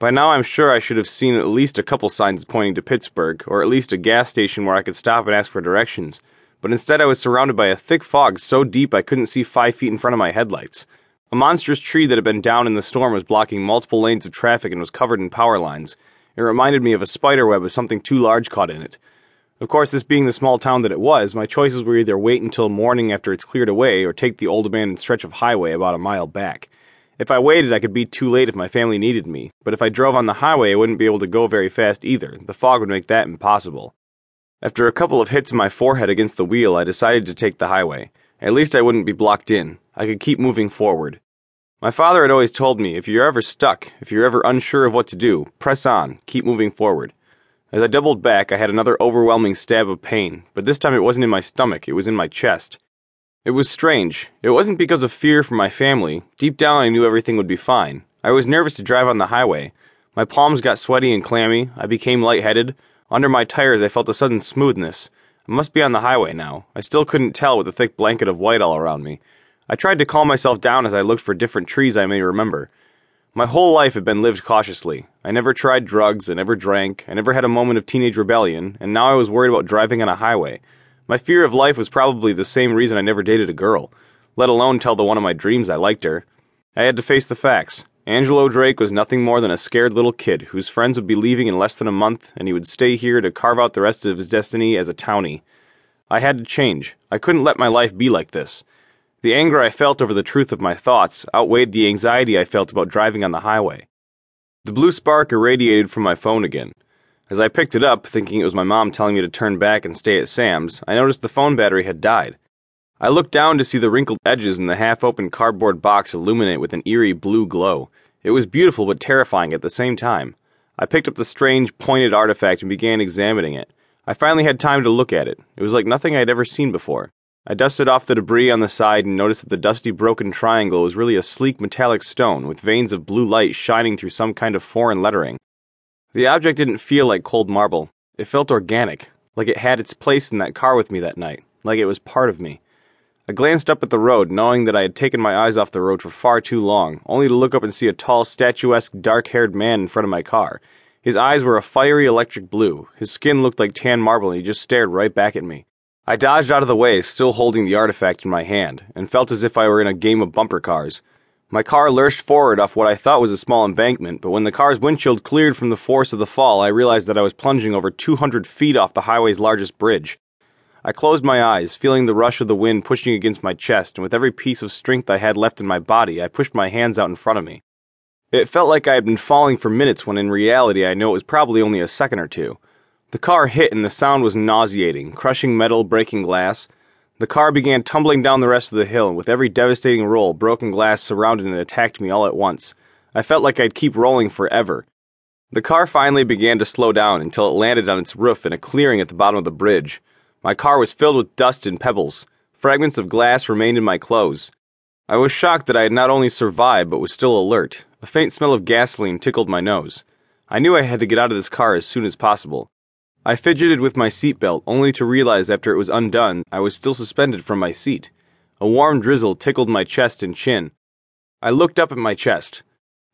By now, I'm sure I should have seen at least a couple signs pointing to Pittsburgh, or at least a gas station where I could stop and ask for directions. But instead, I was surrounded by a thick fog so deep I couldn't see five feet in front of my headlights. A monstrous tree that had been down in the storm was blocking multiple lanes of traffic and was covered in power lines. It reminded me of a spider web with something too large caught in it. Of course, this being the small town that it was, my choices were either wait until morning after it's cleared away or take the old abandoned stretch of highway about a mile back. If I waited, I could be too late if my family needed me, but if I drove on the highway, I wouldn't be able to go very fast either. The fog would make that impossible. After a couple of hits in my forehead against the wheel, I decided to take the highway. At least I wouldn't be blocked in. I could keep moving forward. My father had always told me if you're ever stuck, if you're ever unsure of what to do, press on, keep moving forward. As I doubled back, I had another overwhelming stab of pain, but this time it wasn't in my stomach, it was in my chest. It was strange. It wasn't because of fear for my family. Deep down, I knew everything would be fine. I was nervous to drive on the highway. My palms got sweaty and clammy. I became lightheaded. Under my tires, I felt a sudden smoothness. I must be on the highway now. I still couldn't tell with the thick blanket of white all around me. I tried to calm myself down as I looked for different trees I may remember. My whole life had been lived cautiously. I never tried drugs, I never drank, I never had a moment of teenage rebellion, and now I was worried about driving on a highway. My fear of life was probably the same reason I never dated a girl, let alone tell the one of my dreams I liked her. I had to face the facts. Angelo Drake was nothing more than a scared little kid whose friends would be leaving in less than a month, and he would stay here to carve out the rest of his destiny as a townie. I had to change. I couldn't let my life be like this. The anger I felt over the truth of my thoughts outweighed the anxiety I felt about driving on the highway. The blue spark irradiated from my phone again. As I picked it up, thinking it was my mom telling me to turn back and stay at Sam's, I noticed the phone battery had died. I looked down to see the wrinkled edges in the half open cardboard box illuminate with an eerie blue glow. It was beautiful but terrifying at the same time. I picked up the strange, pointed artifact and began examining it. I finally had time to look at it. It was like nothing I had ever seen before. I dusted off the debris on the side and noticed that the dusty broken triangle was really a sleek metallic stone with veins of blue light shining through some kind of foreign lettering. The object didn't feel like cold marble. It felt organic, like it had its place in that car with me that night, like it was part of me. I glanced up at the road, knowing that I had taken my eyes off the road for far too long, only to look up and see a tall, statuesque, dark haired man in front of my car. His eyes were a fiery electric blue. His skin looked like tan marble, and he just stared right back at me. I dodged out of the way, still holding the artifact in my hand, and felt as if I were in a game of bumper cars. My car lurched forward off what I thought was a small embankment, but when the car's windshield cleared from the force of the fall, I realized that I was plunging over 200 feet off the highway's largest bridge. I closed my eyes, feeling the rush of the wind pushing against my chest, and with every piece of strength I had left in my body, I pushed my hands out in front of me. It felt like I had been falling for minutes when in reality I know it was probably only a second or two. The car hit and the sound was nauseating, crushing metal, breaking glass. The car began tumbling down the rest of the hill, and with every devastating roll, broken glass surrounded and attacked me all at once. I felt like I'd keep rolling forever. The car finally began to slow down until it landed on its roof in a clearing at the bottom of the bridge. My car was filled with dust and pebbles. Fragments of glass remained in my clothes. I was shocked that I had not only survived but was still alert. A faint smell of gasoline tickled my nose. I knew I had to get out of this car as soon as possible. I fidgeted with my seatbelt, only to realize after it was undone I was still suspended from my seat. A warm drizzle tickled my chest and chin. I looked up at my chest.